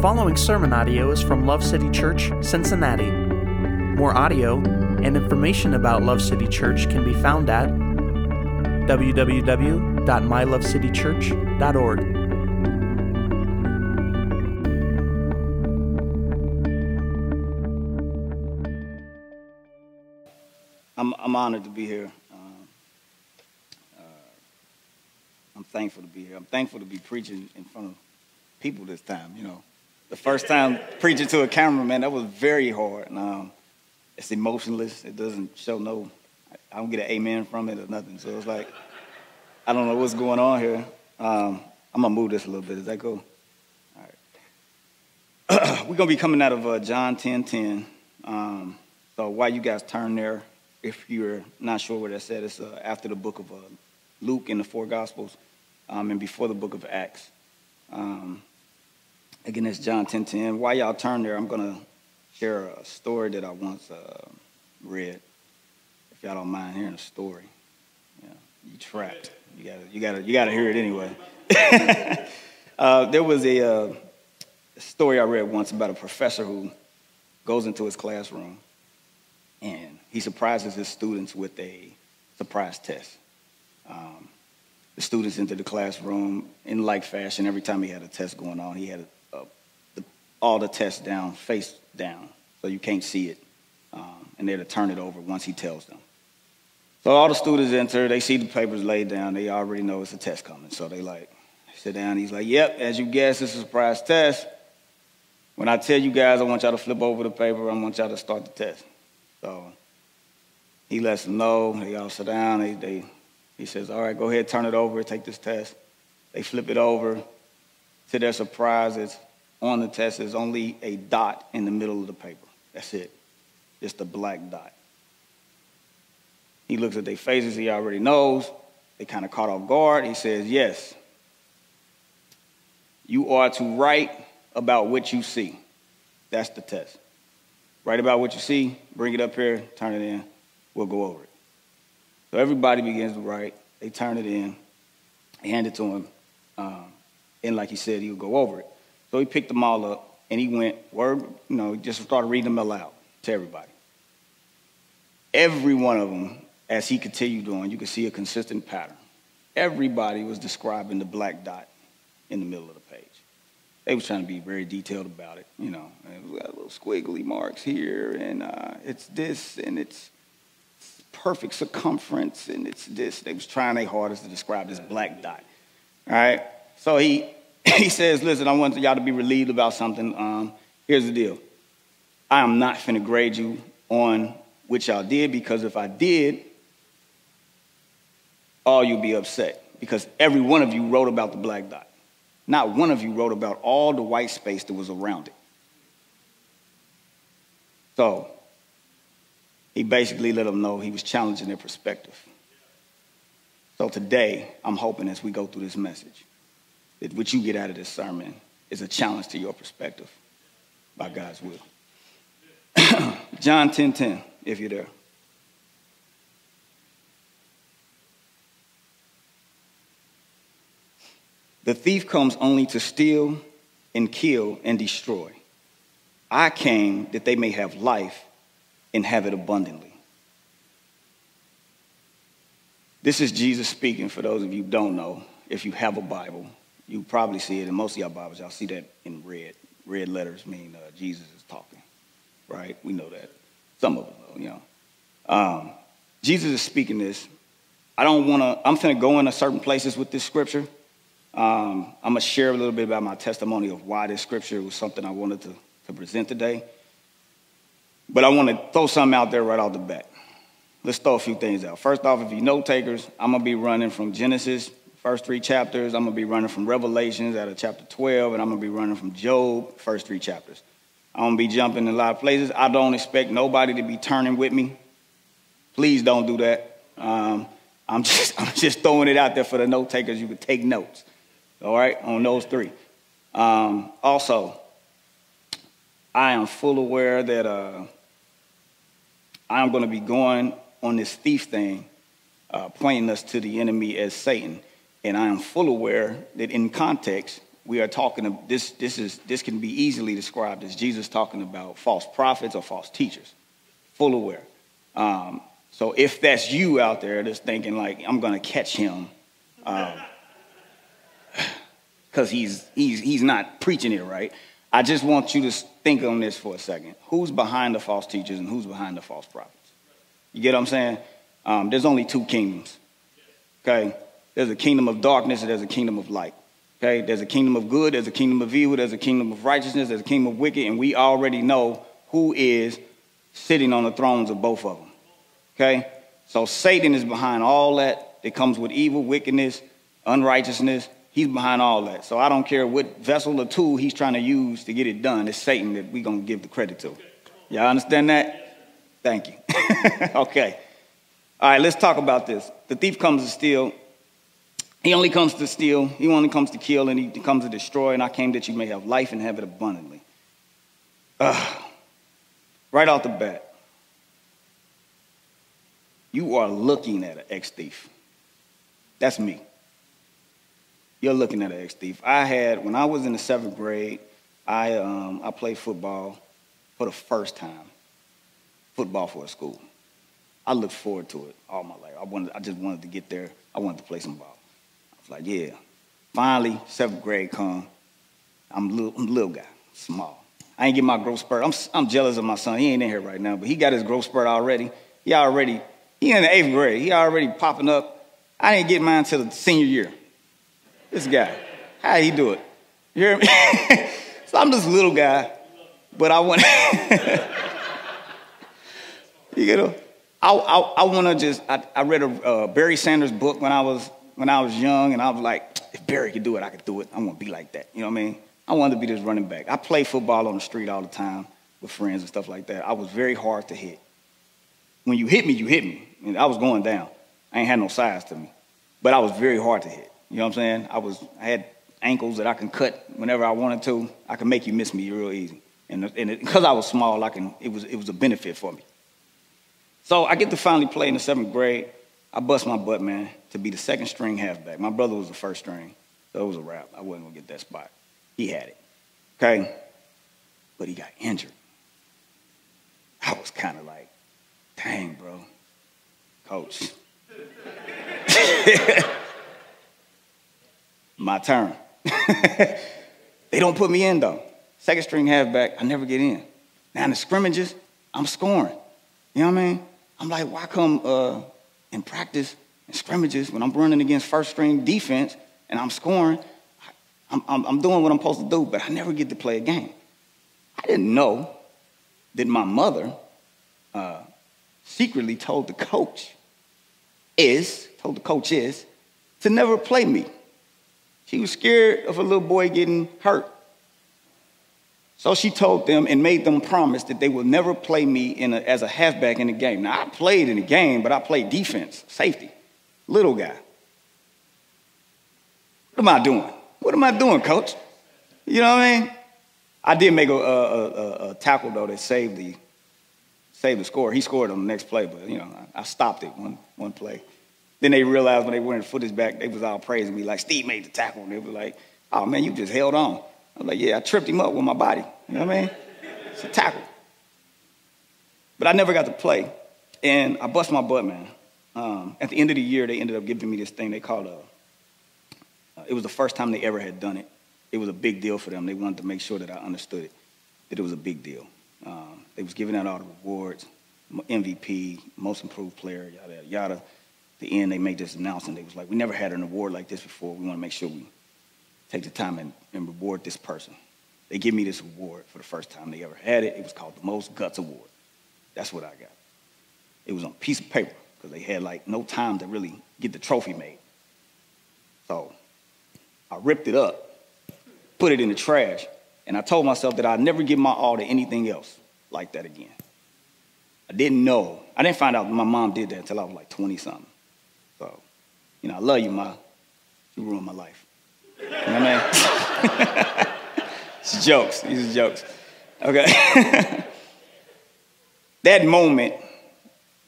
following sermon audio is from Love City Church, Cincinnati. More audio and information about Love City Church can be found at www.mylovecitychurch.org. I'm, I'm honored to be here. Um, uh, I'm thankful to be here. I'm thankful to be preaching in front of people this time. You know, the first time preaching to a camera, man, that was very hard. And, um, it's emotionless. It doesn't show no. I don't get an amen from it or nothing. So it's like I don't know what's going on here. Um, I'm gonna move this a little bit. Is that cool? All right. We're gonna be coming out of uh, John 10:10. 10, 10. Um, so while you guys turn there, if you're not sure what that said, it's uh, after the book of uh, Luke and the four Gospels, um, and before the book of Acts. Um, again, it's John 10:10. 10, 10. While y'all turn there, I'm gonna share a story that I once uh, read. If y'all don't mind hearing a story, yeah, you trapped. You gotta, you gotta, you gotta hear it anyway. uh, there was a, uh, story I read once about a professor who goes into his classroom and he surprises his students with a surprise test. Um, the students enter the classroom in like fashion. Every time he had a test going on, he had a, all the tests down, face down, so you can't see it. Um, and they're to turn it over once he tells them. So all the students enter, they see the papers laid down, they already know it's a test coming. So they like sit down. He's like, "Yep, as you guess, it's a surprise test. When I tell you guys, I want y'all to flip over the paper. I want y'all to start the test." So he lets them know. They all sit down. They, they, he says, "All right, go ahead, turn it over, take this test." They flip it over. To their surprise, it's on the test is only a dot in the middle of the paper. That's it. Just a black dot. He looks at their faces, he already knows. They kind of caught off guard. He says, Yes, you are to write about what you see. That's the test. Write about what you see, bring it up here, turn it in, we'll go over it. So everybody begins to write. They turn it in, hand it to him, um, and like he said, he'll go over it. So he picked them all up and he went, word, you know, just started reading them aloud to everybody. Every one of them, as he continued on, you could see a consistent pattern. Everybody was describing the black dot in the middle of the page. They was trying to be very detailed about it, you know. We got little squiggly marks here, and uh, it's this, and it's perfect circumference, and it's this. They was trying their hardest to describe this black dot. All right. So he he says, listen, I want y'all to be relieved about something. Um, here's the deal. I am not finna grade you on what y'all did because if I did, all you'll be upset because every one of you wrote about the black dot. Not one of you wrote about all the white space that was around it. So he basically let them know he was challenging their perspective. So today, I'm hoping as we go through this message, that what you get out of this sermon is a challenge to your perspective by God's will. John 10 10, if you're there. The thief comes only to steal and kill and destroy. I came that they may have life and have it abundantly. This is Jesus speaking for those of you who don't know. If you have a Bible, you probably see it in most of y'all Bibles. Y'all see that in red. Red letters mean uh, Jesus is talking, right? We know that. Some of us know, you know. Um, Jesus is speaking this. I don't want to, I'm going to go into certain places with this scripture. Um, I'm going to share a little bit about my testimony of why this scripture was something I wanted to, to present today. But I want to throw something out there right off the bat. Let's throw a few things out. First off, if you note takers, I'm going to be running from Genesis first three chapters. I'm going to be running from Revelations out of chapter 12, and I'm going to be running from Job, first three chapters. I'm going to be jumping in a lot of places. I don't expect nobody to be turning with me. Please don't do that. Um, I'm, just, I'm just throwing it out there for the note takers. You can take notes, all right, on those three. Um, also, I am full aware that uh, I am going to be going on this thief thing, uh, pointing us to the enemy as Satan. And I am full aware that in context, we are talking this this is this can be easily described as Jesus talking about false prophets or false teachers. Full aware. Um, so if that's you out there that's thinking like I'm gonna catch him, because um, he's he's he's not preaching it right. I just want you to think on this for a second. Who's behind the false teachers and who's behind the false prophets? You get what I'm saying? Um, there's only two kingdoms. Okay? There's a kingdom of darkness and there's a kingdom of light. Okay? There's a kingdom of good, there's a kingdom of evil, there's a kingdom of righteousness, there's a kingdom of wicked, and we already know who is sitting on the thrones of both of them. Okay? So Satan is behind all that that comes with evil, wickedness, unrighteousness. He's behind all that. So I don't care what vessel or tool he's trying to use to get it done. It's Satan that we're going to give the credit to. Y'all understand that? Thank you. okay. All right, let's talk about this. The thief comes to steal. He only comes to steal. He only comes to kill, and he comes to destroy. And I came that you may have life and have it abundantly. Uh, right off the bat, you are looking at an ex thief. That's me. You're looking at an ex thief. I had, when I was in the seventh grade, I, um, I played football for the first time, football for a school. I looked forward to it all my life. I, wanted, I just wanted to get there. I wanted to play some ball. Like, yeah. Finally, seventh grade come. I'm a little, I'm little guy, small. I ain't get my growth spurt. I'm, I'm jealous of my son. He ain't in here right now, but he got his growth spurt already. He already he in the eighth grade. He already popping up. I didn't get mine until the senior year. This guy, how he do it? You hear me? so I'm this little guy, but I want. you know, I I, I want to just. I, I read a uh, Barry Sanders book when I was when I was young, and I was like, if Barry could do it, I could do it. I'm gonna be like that. You know what I mean? I wanted to be this running back. I play football on the street all the time with friends and stuff like that. I was very hard to hit. When you hit me, you hit me. And I was going down. I ain't had no size to me. But I was very hard to hit. You know what I'm saying? I was I had ankles that I can cut whenever I wanted to. I can make you miss me real easy. And, and because I was small, I can it was it was a benefit for me. So I get to finally play in the seventh grade. I bust my butt, man, to be the second string halfback. My brother was the first string, so it was a wrap. I wasn't gonna get that spot. He had it. Okay? But he got injured. I was kind of like, dang, bro coach. My turn. they don't put me in though. Second string halfback, I never get in. Now in the scrimmages, I'm scoring. You know what I mean? I'm like, why come uh, in practice and scrimmages when I'm running against first string defense and I'm scoring, I'm, I'm, I'm doing what I'm supposed to do, but I never get to play a game. I didn't know that my mother uh, secretly told the coach is, told the coach is, to never play me. She was scared of a little boy getting hurt. So she told them and made them promise that they will never play me a, as a halfback in the game. Now, I played in the game, but I played defense, safety, little guy. What am I doing? What am I doing, coach? You know what I mean? I did make a, a, a, tackle, though, that saved the, saved the score. He scored on the next play, but, you know, I, I stopped it one, one play. Then they realized when they went to footage back, they was all praising me, like, Steve made the tackle. And they were like, oh, man, you just held on. I like, yeah, I tripped him up with my body. You know what I mean? It's a tackle. But I never got to play. And I bust my butt, man. Um, at the end of the year, they ended up giving me this thing they called a, uh, it was the first time they ever had done it. It was a big deal for them. They wanted to make sure that I understood it, that it was a big deal. Um, they was giving out all the awards, MVP, most improved player, yada, yada the end, they made this announcement. They was like, we never had an award like this before. We want to make sure we take the time and, and reward this person. They give me this award for the first time they ever had it. It was called the Most Guts Award. That's what I got. It was on a piece of paper because they had like no time to really get the trophy made. So I ripped it up, put it in the trash, and I told myself that I'd never give my all to anything else like that again. I didn't know. I didn't find out my mom did that until I was like 20 something. So, you know, I love you, Ma. You ruined my life. You know what I mean? it's jokes. These are jokes. Okay. that moment,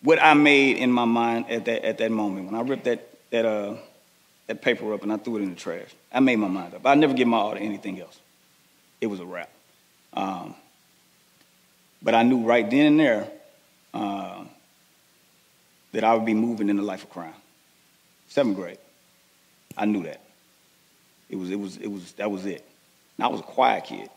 what I made in my mind at that, at that moment, when I ripped that, that, uh, that paper up and I threw it in the trash. I made my mind up. I never give my all to anything else. It was a wrap. Um, but I knew right then and there uh, that I would be moving in the life of crime. Seventh grade. I knew that. It was, it was, it was, that was it. And I was a quiet kid.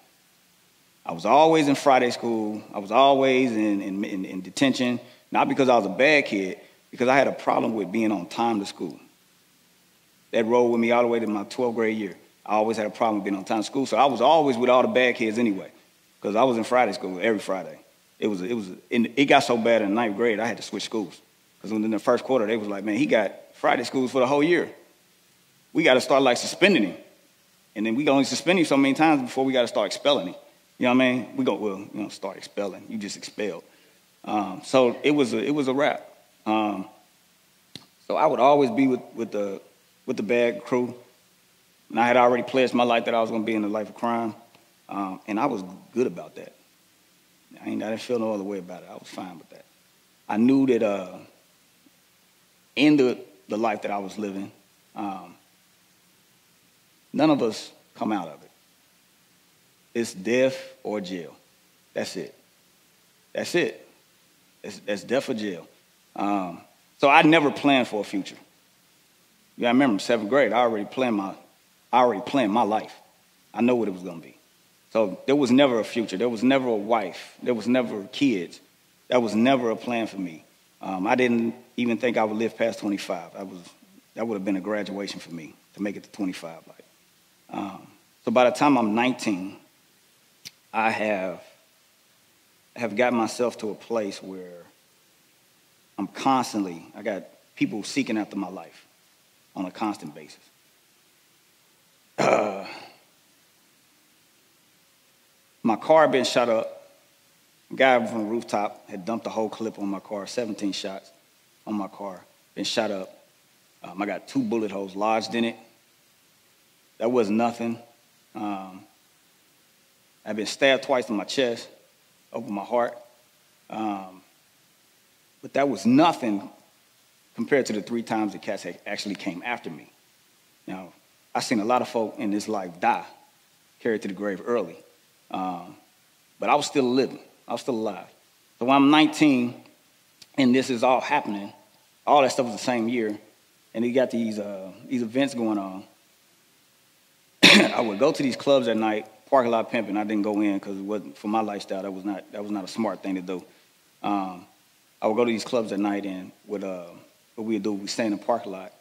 I was always in Friday school. I was always in, in, in, in detention, not because I was a bad kid, because I had a problem with being on time to school. That rolled with me all the way to my 12th grade year. I always had a problem with being on time to school, so I was always with all the bad kids anyway, because I was in Friday school every Friday. It was, it was, it got so bad in ninth grade, I had to switch schools. Because in the first quarter, they was like, man, he got Friday schools for the whole year. We got to start like suspending him. And then we can only suspend him so many times before we got to start expelling him. You know what I mean? We go, well, you know, start expelling. You just expelled. Um, so it was a, it was a wrap. Um, so I would always be with, with the with the bad crew. And I had already pledged my life that I was going to be in the life of crime, um, and I was good about that. I, I, didn't feel no other way about it. I was fine with that. I knew that uh, in the the life that I was living, um, none of us come out of it. It's death or jail. That's it. That's it. That's, that's death or jail. Um, so I never planned for a future. Yeah, I remember seventh grade. I already planned my, I already planned my life. I know what it was to be. So there was never a future. There was never a wife. There was never kids. That was never a plan for me. Um, I didn't even think I would live past 25. I was, that would have been a graduation for me to make it to 25. Like, um, so by the time I'm 19, I have have gotten myself to a place where I'm constantly, I got people seeking after my life on a constant basis. Uh, my car had been shot up. A guy from the rooftop had dumped a whole clip on my car, 17 shots on my car, been shot up. Um, I got two bullet holes lodged in it. That was nothing. Um, I've been stabbed twice in my chest, over my heart. Um, but that was nothing compared to the three times the cats actually came after me. Now, I've seen a lot of folk in this life die, carried to the grave early. Um, but I was still living. I was still alive. So when I'm 19 and this is all happening, all that stuff was the same year, and you got these, uh, these events going on, I would go to these clubs at night parking lot pimping. I didn't go in because it wasn't for my lifestyle. That was not that was not a smart thing to do. Um, I would go to these clubs at night and would uh, what we'd do we stay in the parking lot,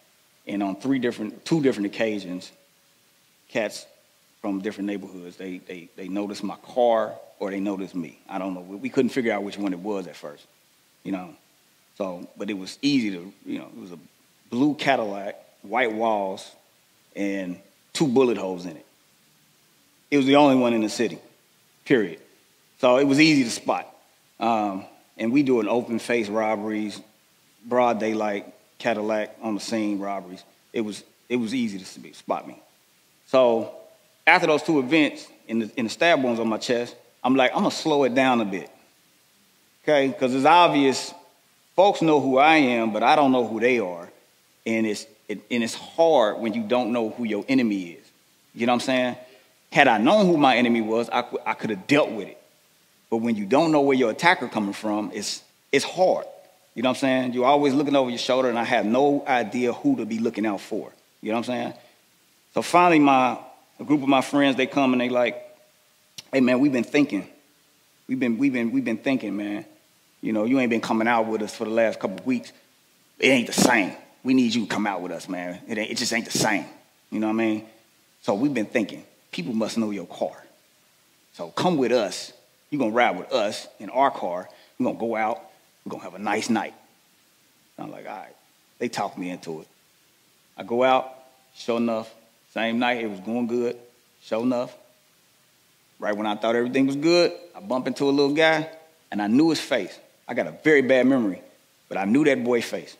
and on three different two different occasions, cats from different neighborhoods they they they noticed my car or they noticed me. I don't know. We couldn't figure out which one it was at first, you know. So, but it was easy to you know it was a blue Cadillac, white walls, and two bullet holes in it. It was the only one in the city, period. So it was easy to spot. Um, and we do an open face robberies, broad daylight, Cadillac on the scene robberies. It was, it was easy to spot me. So after those two events, in the, in the stab wounds on my chest, I'm like, I'm gonna slow it down a bit. Okay? Because it's obvious folks know who I am, but I don't know who they are. And it's, it, and it's hard when you don't know who your enemy is. You know what I'm saying? Had I known who my enemy was, I, I could have dealt with it. But when you don't know where your attacker coming from, it's, it's hard. You know what I'm saying? You're always looking over your shoulder, and I have no idea who to be looking out for. You know what I'm saying? So finally, my a group of my friends they come and they like, "Hey man, we've been thinking. We've been we've been we've been thinking, man. You know, you ain't been coming out with us for the last couple of weeks. It ain't the same. We need you to come out with us, man. It ain't, it just ain't the same. You know what I mean? So we've been thinking people must know your car. So come with us. You're going to ride with us in our car. We're going to go out. We're going to have a nice night. I'm like, all right. They talked me into it. I go out, sure enough, same night, it was going good. Sure enough, right when I thought everything was good, I bump into a little guy, and I knew his face. I got a very bad memory, but I knew that boy's face.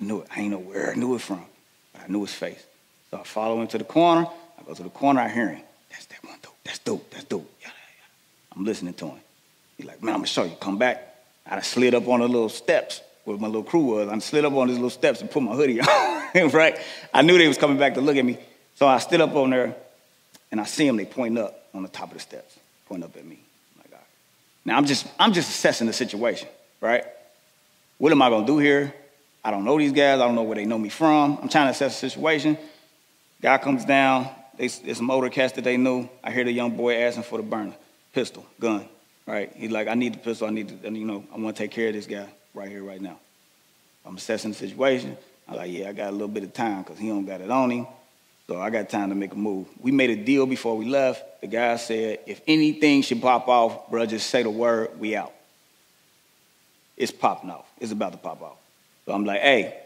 I knew it. I ain't know where I knew it from, but I knew his face. So I follow him to the corner. I go to the corner, I hear him. That's that one dude. That's dope. That's dope. Yada, yada. I'm listening to him. He's like, man, I'm gonna show you. Come back. I slid up on the little steps where my little crew was. I slid up on these little steps and put my hoodie on, right? I knew they was coming back to look at me. So I stood up on there and I see them, they pointing up on the top of the steps, pointing up at me. God. Now I'm just, I'm just assessing the situation, right? What am I gonna do here? I don't know these guys, I don't know where they know me from. I'm trying to assess the situation. Guy comes down, they, there's some older cats that they knew. I hear the young boy asking for the burner, pistol, gun, right? He's like, I need the pistol, I need to, you know, I wanna take care of this guy right here, right now. I'm assessing the situation. I'm like, yeah, I got a little bit of time because he don't got it on him. So I got time to make a move. We made a deal before we left. The guy said, if anything should pop off, bro, just say the word, we out. It's popping off. It's about to pop off. I'm like, hey,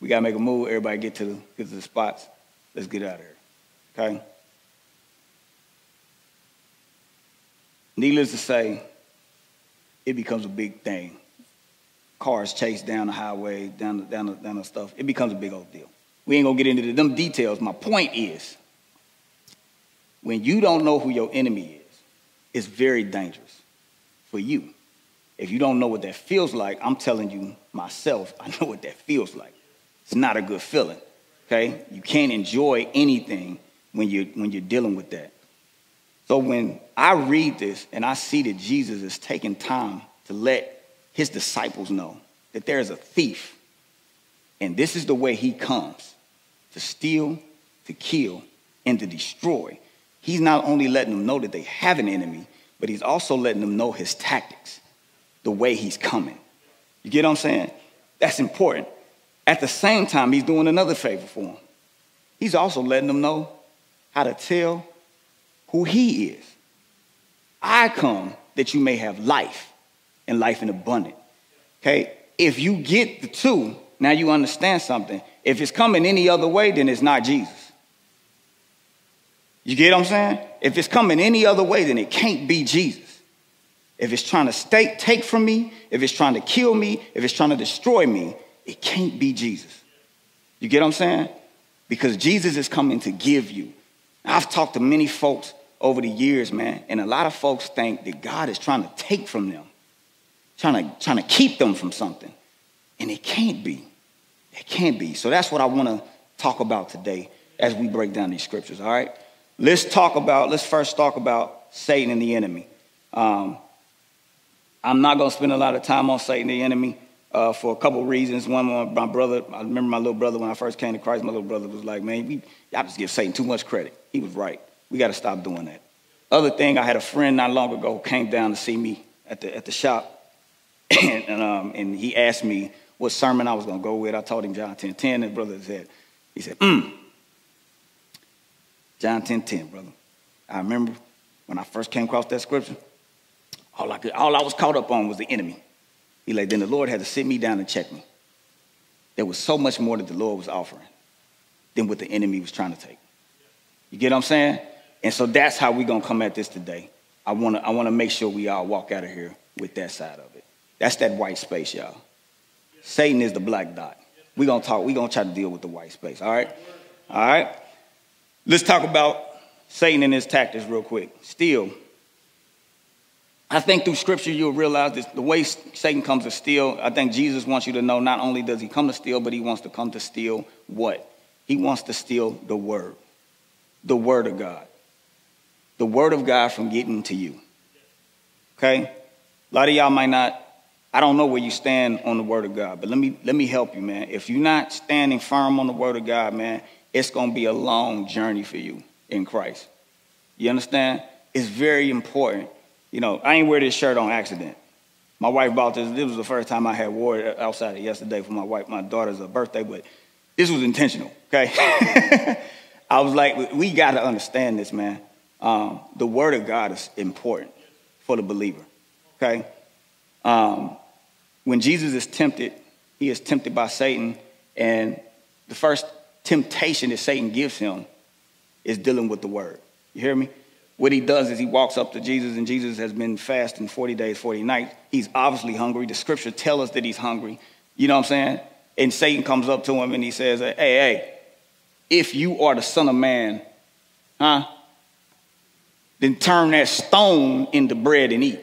we gotta make a move. Everybody get to the, get to the spots. Let's get out of here. Okay? Needless to say, it becomes a big thing. Cars chase down the highway, down the, down the, down the stuff. It becomes a big old deal. We ain't gonna get into them details. My point is, when you don't know who your enemy is, it's very dangerous for you. If you don't know what that feels like, I'm telling you myself, I know what that feels like. It's not a good feeling. Okay? You can't enjoy anything when you're when you're dealing with that. So when I read this and I see that Jesus is taking time to let his disciples know that there is a thief, and this is the way he comes to steal, to kill, and to destroy. He's not only letting them know that they have an enemy, but he's also letting them know his tactics, the way he's coming. You get what I'm saying? That's important. At the same time, he's doing another favor for him. He's also letting them know how to tell who he is. I come that you may have life and life in abundance. Okay? If you get the two, now you understand something. If it's coming any other way, then it's not Jesus. You get what I'm saying? If it's coming any other way, then it can't be Jesus. If it's trying to stay, take from me, if it's trying to kill me, if it's trying to destroy me, it can't be Jesus. You get what I'm saying? Because Jesus is coming to give you. I've talked to many folks over the years, man, and a lot of folks think that God is trying to take from them, trying to, trying to keep them from something. And it can't be. It can't be. So that's what I want to talk about today as we break down these scriptures, all right? Let's talk about, let's first talk about Satan and the enemy. Um, I'm not going to spend a lot of time on Satan, the enemy, uh, for a couple reasons. One, my brother, I remember my little brother when I first came to Christ, my little brother was like, man, we, y'all just give Satan too much credit. He was right. We got to stop doing that. Other thing, I had a friend not long ago who came down to see me at the, at the shop, and, um, and he asked me what sermon I was going to go with. I told him John 10 10, and brother said, he said, mm, John 10 10, brother. I remember when I first came across that scripture, all I, could, all I was caught up on was the enemy. He like, then the Lord had to sit me down and check me. There was so much more that the Lord was offering than what the enemy was trying to take. You get what I'm saying? And so that's how we're gonna come at this today. I wanna, I wanna make sure we all walk out of here with that side of it. That's that white space, y'all. Satan is the black dot. We're gonna talk, we're gonna try to deal with the white space, all right? All right? Let's talk about Satan and his tactics real quick. Steal, I think through scripture you'll realize this, the way Satan comes to steal, I think Jesus wants you to know not only does he come to steal, but he wants to come to steal what? He wants to steal the word, the word of God, the word of God from getting to you. Okay? A lot of y'all might not, I don't know where you stand on the word of God, but let me, let me help you, man. If you're not standing firm on the word of God, man, it's going to be a long journey for you in Christ. You understand? It's very important you know, I ain't wear this shirt on accident. My wife bought this. This was the first time I had wore it outside of yesterday for my wife, my daughter's birthday, but this was intentional, okay? I was like, we got to understand this, man. Um, the word of God is important for the believer, okay? Um, when Jesus is tempted, he is tempted by Satan, and the first temptation that Satan gives him is dealing with the word. You hear me? What he does is he walks up to Jesus, and Jesus has been fasting 40 days, 40 nights. He's obviously hungry. The scripture tell us that he's hungry. You know what I'm saying? And Satan comes up to him and he says, Hey, hey, if you are the Son of Man, huh? Then turn that stone into bread and eat.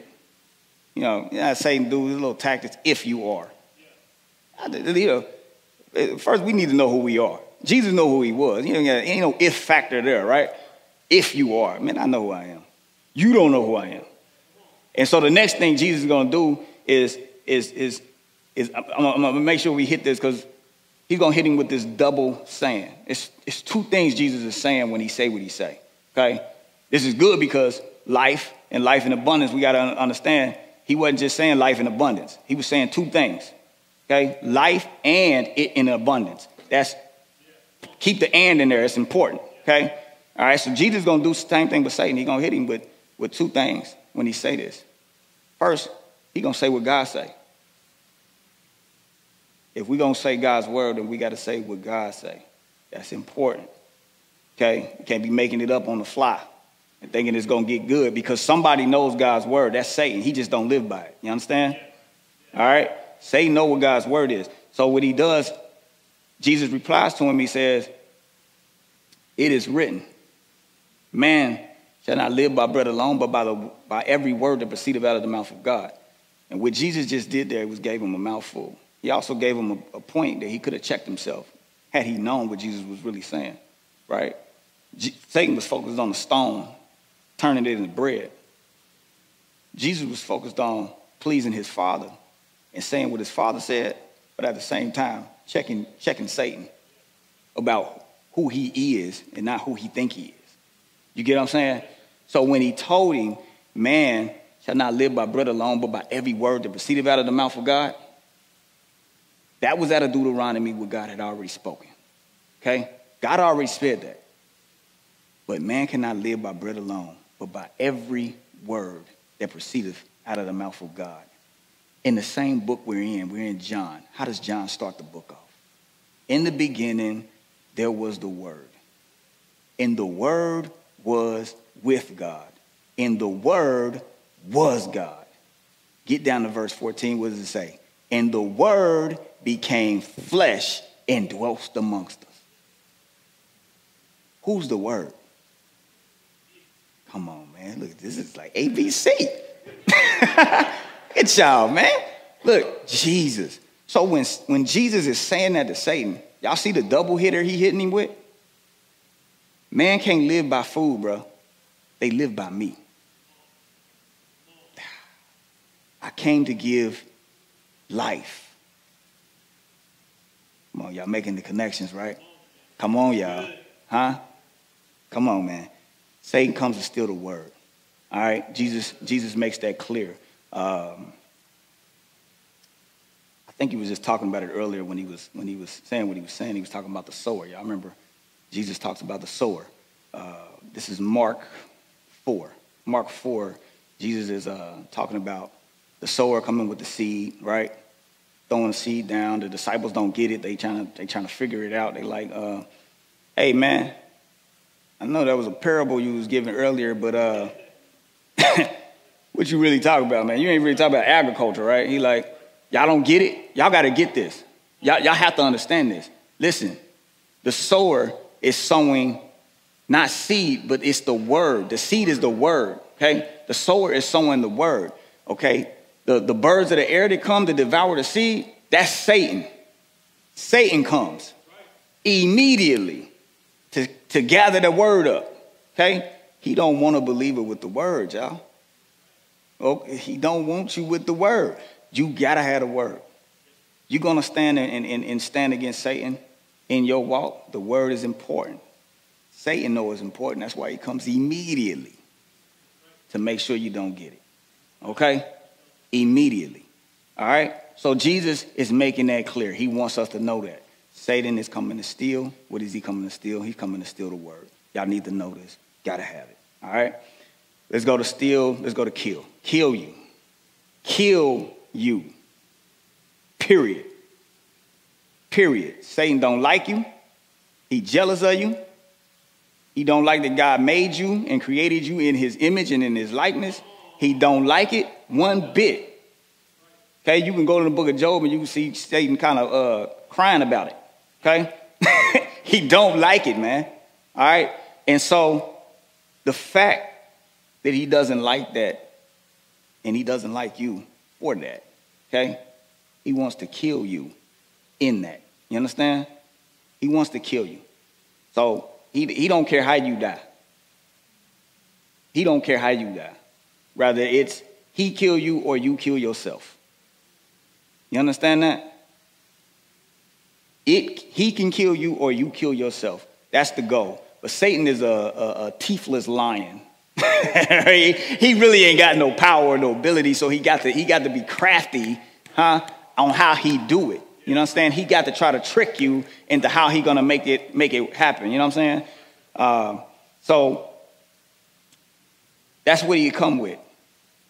You know, yeah, Satan do his little tactics if you are. You know, first we need to know who we are. Jesus know who he was. You know, ain't no if factor there, right? If you are. Man, I know who I am. You don't know who I am. And so the next thing Jesus is gonna do is, is, is, is I'm, I'm gonna make sure we hit this because he's gonna hit him with this double saying. It's, it's two things Jesus is saying when he say what he say. Okay? This is good because life and life in abundance, we gotta understand, he wasn't just saying life in abundance. He was saying two things. Okay? Life and it in abundance. That's keep the and in there. It's important. Okay? All right, so Jesus is gonna do the same thing with Satan. He's gonna hit him with, with two things when he say this. First, he gonna say what God say. If we're gonna say God's word, then we gotta say what God say. That's important. Okay? You can't be making it up on the fly and thinking it's gonna get good because somebody knows God's word. That's Satan. He just don't live by it. You understand? All right? Satan know what God's word is. So what he does, Jesus replies to him, he says, It is written, man shall not live by bread alone, but by, the, by every word that proceedeth out of the mouth of God. And what Jesus just did there was gave him a mouthful. He also gave him a, a point that he could have checked himself had he known what Jesus was really saying, right? G- Satan was focused on the stone, turning it into bread. Jesus was focused on pleasing his father and saying what his father said, but at the same time, checking, checking Satan about who he is and not who he think he is. You get what I'm saying? So when he told him, man shall not live by bread alone, but by every word that proceeded out of the mouth of God, that was out of Deuteronomy what God had already spoken. Okay? God already said that. But man cannot live by bread alone, but by every word that proceedeth out of the mouth of God. In the same book we're in, we're in John. How does John start the book off? In the beginning, there was the Word. And the Word was with God. And the Word was God. Get down to verse 14. What does it say? And the Word became flesh and dwelt amongst us. Who's the Word? Come on, man. Look, this is like ABC. It's y'all, man. Look, Jesus. So when, when Jesus is saying that to Satan, y'all see the double hitter he hitting him with? Man can't live by food, bro. They live by me. I came to give life. Come on, y'all making the connections, right? Come on, y'all. Huh? Come on, man. Satan comes to steal the word. All right? Jesus, Jesus makes that clear. Um, I think he was just talking about it earlier when he was when he was saying what he was saying. He was talking about the sower. Y'all remember Jesus talks about the sower. Uh, this is Mark four. Mark four. Jesus is uh, talking about the sower coming with the seed, right? Throwing the seed down. The disciples don't get it. They trying to they trying to figure it out. They like, uh, hey man, I know that was a parable you was giving earlier, but uh, what you really talking about, man? You ain't really talking about agriculture, right? He like, y'all don't get it? Y'all got to get this. Y'all, y'all have to understand this. Listen, the sower is sowing not seed, but it's the word. The seed is the word, okay? The sower is sowing the word, okay? The, the birds of the air that come to devour the seed, that's Satan. Satan comes immediately to, to gather the word up, okay? He don't want a believer with the word, y'all. Okay, he don't want you with the word. You gotta have the word. You're gonna stand and, and, and stand against Satan in your walk. The word is important. Satan knows it's important. That's why he comes immediately to make sure you don't get it. Okay? Immediately. All right? So Jesus is making that clear. He wants us to know that. Satan is coming to steal. What is he coming to steal? He's coming to steal the word. Y'all need to know this. Gotta have it. All right? Let's go to steal. Let's go to kill. Kill you. Kill you. Period. Period. Satan don't like you. He jealous of you. He don't like that God made you and created you in his image and in his likeness. He don't like it one bit. Okay, you can go to the book of Job and you can see Satan kind of uh, crying about it. Okay? he don't like it, man. All right? And so the fact that he doesn't like that and he doesn't like you for that. Okay? He wants to kill you in that. You understand? He wants to kill you. So he, he don't care how you die. He don't care how you die. Rather, it's he kill you or you kill yourself. You understand that? It, he can kill you or you kill yourself. That's the goal. But Satan is a, a, a teethless lion. he, he really ain't got no power or no ability, so he got to, he got to be crafty, huh, on how he do it. You know what I'm saying? He got to try to trick you into how he gonna make it make it happen. You know what I'm saying? Uh, so that's what he come with.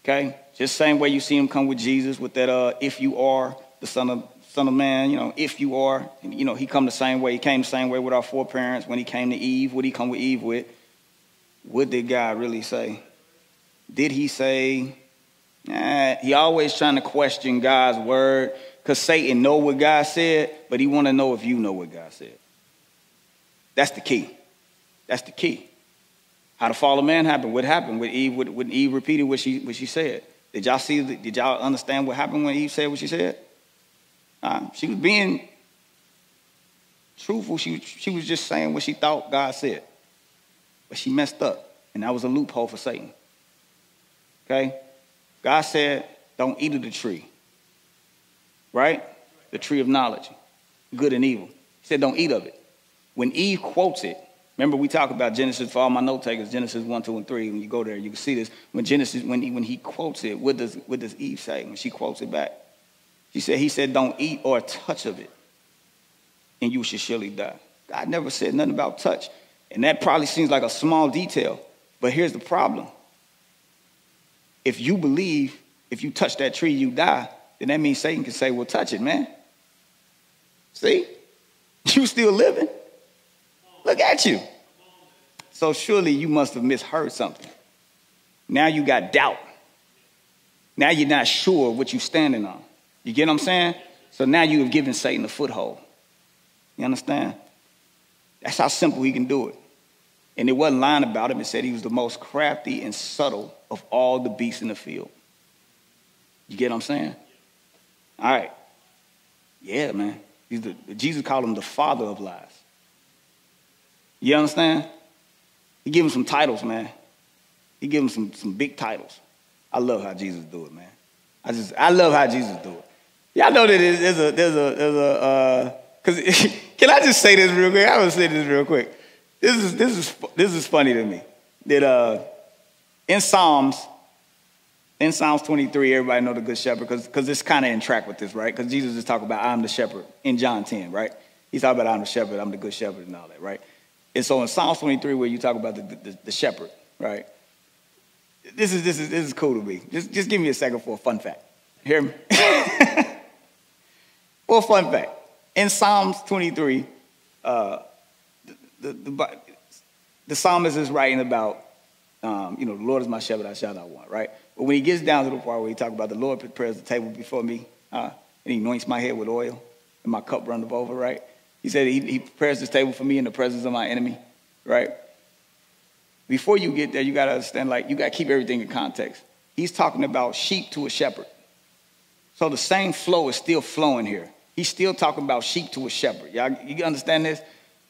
Okay, just same way you see him come with Jesus with that. Uh, if you are the son of son of man, you know, if you are, you know, he come the same way. He came the same way with our foreparents when he came to Eve. What he come with Eve with? What did God really say? Did he say? He always trying to question God's word because Satan know what God said, but he want to know if you know what God said. That's the key. That's the key. How the fall of man happened? What happened with Eve? When Eve repeated what she what she said? Did y'all see? Did y'all understand what happened when Eve said what she said? Uh, she was being truthful. She she was just saying what she thought God said, but she messed up, and that was a loophole for Satan. Okay, God said, "Don't eat of the tree." Right? The tree of knowledge, good and evil. He said, don't eat of it. When Eve quotes it, remember we talk about Genesis for all my note takers, Genesis 1, 2, and 3. When you go there, you can see this. When Genesis, when he, when he quotes it, what does, what does Eve say when she quotes it back? She said, he said, don't eat or touch of it, and you should surely die. God never said nothing about touch. And that probably seems like a small detail, but here's the problem. If you believe, if you touch that tree, you die, then that means Satan can say, well, touch it, man. See? You still living. Look at you. So surely you must have misheard something. Now you got doubt. Now you're not sure what you're standing on. You get what I'm saying? So now you have given Satan a foothold. You understand? That's how simple he can do it. And it wasn't lying about him. It said he was the most crafty and subtle of all the beasts in the field. You get what I'm saying? All right. Yeah, man. The, Jesus called him the father of lies. You understand? He gave him some titles, man. He gave him some, some big titles. I love how Jesus do it, man. I just I love how Jesus do it. Y'all know that there's a there's a there's a uh, cause can I just say this real quick? I will say this real quick. This is this is this is funny to me. That uh in Psalms in Psalms 23, everybody know the good shepherd because it's kind of in track with this, right? Because Jesus is talking about I'm the shepherd in John 10, right? He's talking about I'm the shepherd, I'm the good shepherd and all that, right? And so in Psalms 23, where you talk about the, the, the shepherd, right? This is, this, is, this is cool to me. Just, just give me a second for a fun fact. Hear me? well, fun fact. In Psalms 23, uh, the, the, the, the psalmist is writing about, um, you know, the Lord is my shepherd, I shall not want, right? But when he gets down to the part where he talks about the Lord prepares the table before me, uh, and he anoints my head with oil, and my cup runneth over, right? He said he, he prepares this table for me in the presence of my enemy, right? Before you get there, you got to understand, like, you got to keep everything in context. He's talking about sheep to a shepherd. So the same flow is still flowing here. He's still talking about sheep to a shepherd. Y'all, you understand this?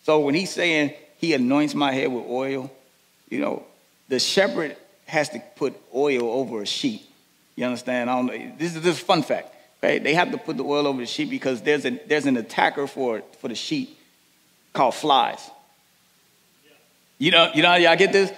So when he's saying he anoints my head with oil, you know, the shepherd has to put oil over a sheep. You understand? I don't know. This is just a fun fact. Right? They have to put the oil over the sheep because there's, a, there's an attacker for, for the sheep called flies. You know, you know, y'all get this?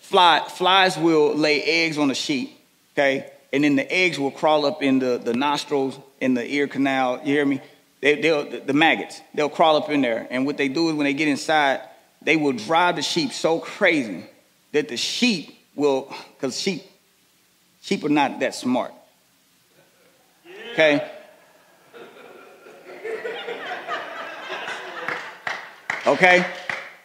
Fly, flies will lay eggs on the sheep, okay? And then the eggs will crawl up in the, the nostrils, in the ear canal. You hear me? They, they'll, the, the maggots, they'll crawl up in there. And what they do is when they get inside, they will drive the sheep so crazy that the sheep will, because sheep, sheep are not that smart. Okay? Okay?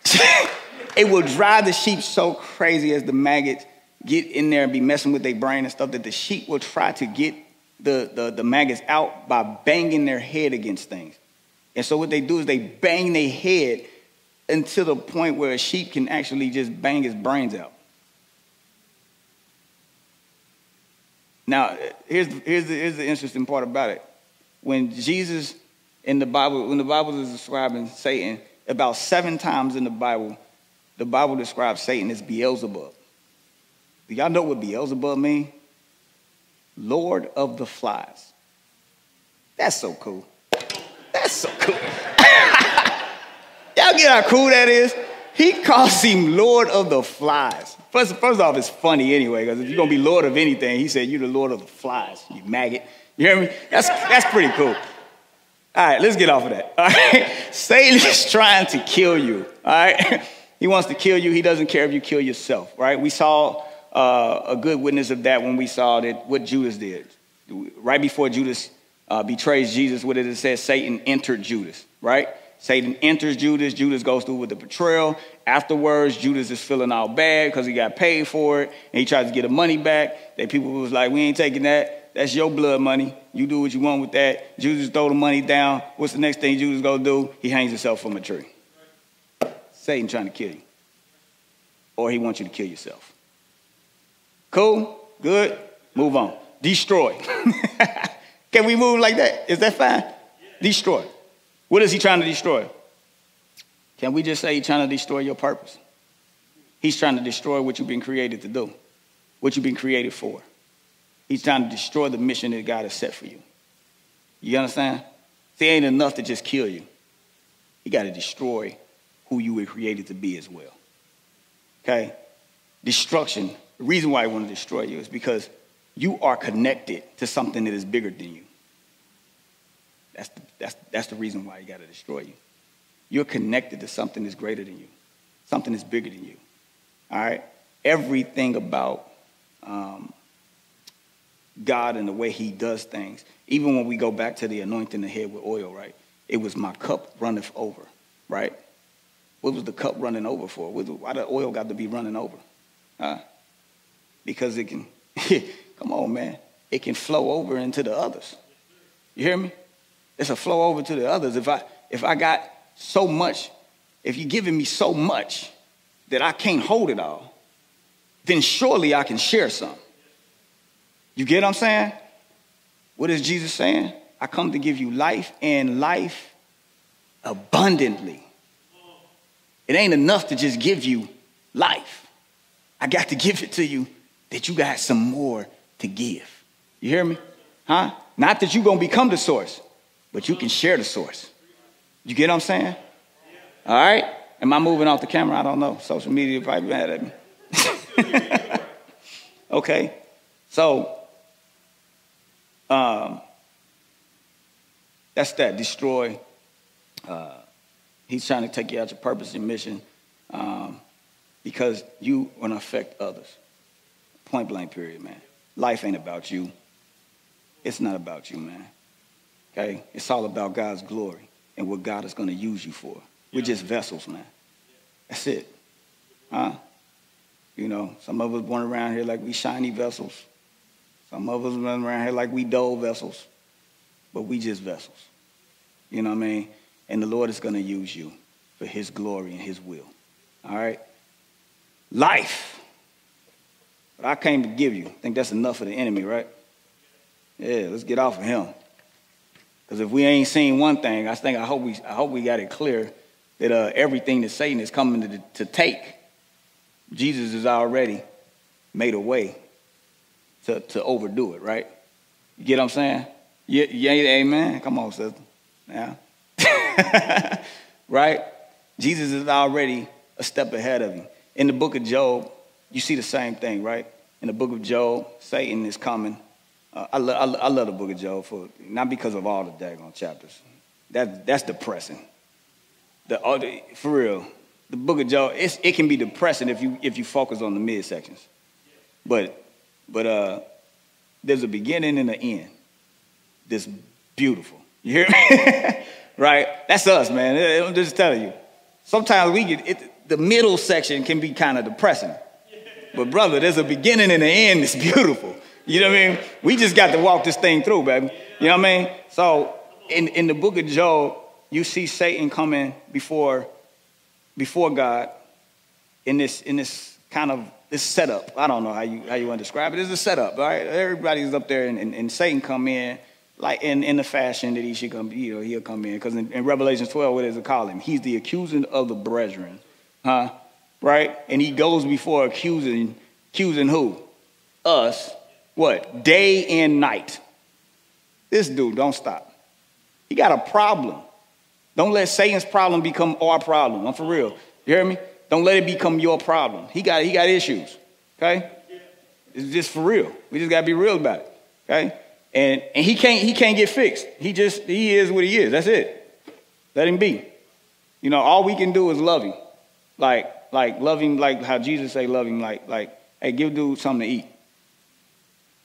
it will drive the sheep so crazy as the maggots get in there and be messing with their brain and stuff that the sheep will try to get the, the, the maggots out by banging their head against things. And so what they do is they bang their head until the point where a sheep can actually just bang his brains out. Now, here's, here's, the, here's the interesting part about it. When Jesus in the Bible, when the Bible is describing Satan, about seven times in the Bible, the Bible describes Satan as Beelzebub. Do y'all know what Beelzebub means? Lord of the flies. That's so cool. That's so cool. y'all get how cool that is? He calls him Lord of the flies. First, first off, it's funny anyway, because if you're gonna be Lord of anything, he said, You're the Lord of the flies, you maggot. You hear me? That's, that's pretty cool. All right, let's get off of that. All right, Satan is trying to kill you. All right, he wants to kill you. He doesn't care if you kill yourself. Right? We saw uh, a good witness of that when we saw that what Judas did. Right before Judas uh, betrays Jesus, what did it say? Satan entered Judas. Right? Satan enters Judas. Judas goes through with the betrayal. Afterwards, Judas is feeling all bad because he got paid for it, and he tries to get the money back. That people was like, "We ain't taking that." That's your blood money. You do what you want with that. Judas throw the money down. What's the next thing Judas gonna do? He hangs himself from a tree. Satan trying to kill you. Or he wants you to kill yourself. Cool? Good? Move on. Destroy. Can we move like that? Is that fine? Destroy. What is he trying to destroy? Can we just say he's trying to destroy your purpose? He's trying to destroy what you've been created to do, what you've been created for. He's trying to destroy the mission that God has set for you. You understand? See, ain't enough to just kill you. He got to destroy who you were created to be as well. Okay? Destruction. The reason why he want to destroy you is because you are connected to something that is bigger than you. That's the, that's, that's the reason why he got to destroy you. You're connected to something that's greater than you, something that's bigger than you. All right? Everything about um, God and the way He does things. Even when we go back to the anointing the head with oil, right? It was my cup runneth over, right? What was the cup running over for? Why the oil got to be running over? Because it can, come on, man, it can flow over into the others. You hear me? It's a flow over to the others. If I if I got so much, if you're giving me so much that I can't hold it all, then surely I can share some. You get what I'm saying? What is Jesus saying? I come to give you life and life abundantly. It ain't enough to just give you life. I got to give it to you that you got some more to give. You hear me? Huh? Not that you're going to become the source, but you can share the source. You get what I'm saying? All right? Am I moving off the camera? I don't know. Social media probably mad at me. okay. So um, that's that. Destroy. Uh, he's trying to take you out your purpose and mission um, because you want to affect others. Point blank, period, man. Life ain't about you. It's not about you, man. Okay? It's all about God's glory and what God is going to use you for. We're just vessels, man. That's it. Huh? You know, some of us born around here like we shiny vessels. Some of us run around here like we dull vessels, but we just vessels. You know what I mean? And the Lord is going to use you for his glory and his will. All right? Life. But I came to give you. I think that's enough for the enemy, right? Yeah, let's get off of him. Because if we ain't seen one thing, I think I hope we I hope we got it clear that uh, everything that Satan is coming to, to take, Jesus has already made a way to, to overdo it, right? You get what I'm saying? Yeah, yeah, amen. Come on, sister. Yeah. right? Jesus is already a step ahead of you. In the book of Job, you see the same thing, right? In the book of Job, Satan is coming. Uh, I, lo- I, lo- I, love the book of Job for not because of all the daggone chapters. That, that's depressing. The, the, for real, the book of Job, it can be depressing if you, if you focus on the midsections. But but uh, there's a beginning and an end. This beautiful. You hear me? right? That's us, man. I'm just telling you. Sometimes we get it, the middle section can be kind of depressing. But brother, there's a beginning and an end that's beautiful. You know what I mean? We just got to walk this thing through, baby. You know what I mean? So in, in the book of Job, you see Satan coming before, before God in this, in this kind of this setup. I don't know how you how you want to describe it. It's a setup, right? Everybody's up there, and, and, and Satan come in like in, in the fashion that he should come. You know, he'll come in because in, in Revelation 12, what does it call him? He's the accuser of the brethren, huh? Right? And he goes before accusing accusing who? Us. What? Day and night. This dude don't stop. He got a problem. Don't let Satan's problem become our problem. I'm for real. You hear me? Don't let it become your problem. He got, he got issues, okay? It's just for real. We just gotta be real about it, okay? And, and he can't he can't get fixed. He just he is what he is. That's it. Let him be. You know, all we can do is love him. Like like love him like how Jesus say love him like like hey give dude something to eat.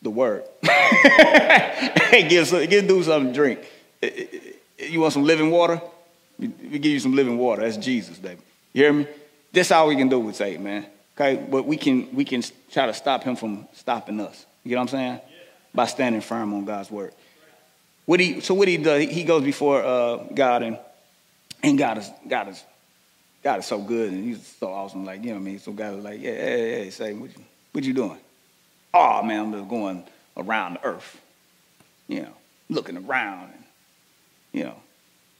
The word. hey give give dude something to drink. Eh, eh, eh, you want some living water? We give you some living water. That's Jesus, baby. You hear me? That's all we can do with Satan, man. Okay, but we can we can try to stop him from stopping us. You know what I'm saying? By standing firm on God's word. What he so what he does? He goes before uh, God and and God is God is God is so good and he's so awesome. Like you know what I mean. So God is like, yeah, hey, hey, say what you what you doing? Oh man, I'm just going around the earth. You know, looking around and you know,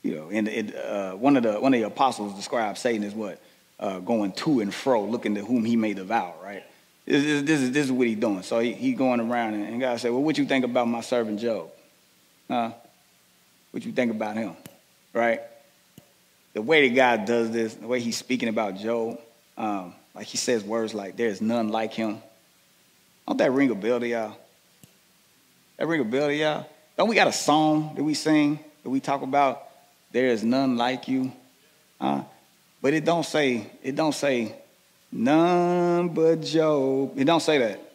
you know. And it, uh, one of the one of the apostles described Satan as what uh, going to and fro, looking to whom he may devour, right? This, this, this, is, this is what he's doing. So he, he going around, and, and God said, well, what you think about my servant Job? Huh? What you think about him, right? The way that God does this, the way he's speaking about Job, um, like he says words like, there's none like him. Don't that ring a bell to y'all? That ring a bell to y'all? Don't we got a song that we sing, that we talk about, there is none like you? Huh? But it don't say, it don't say, none but Job. It don't say that.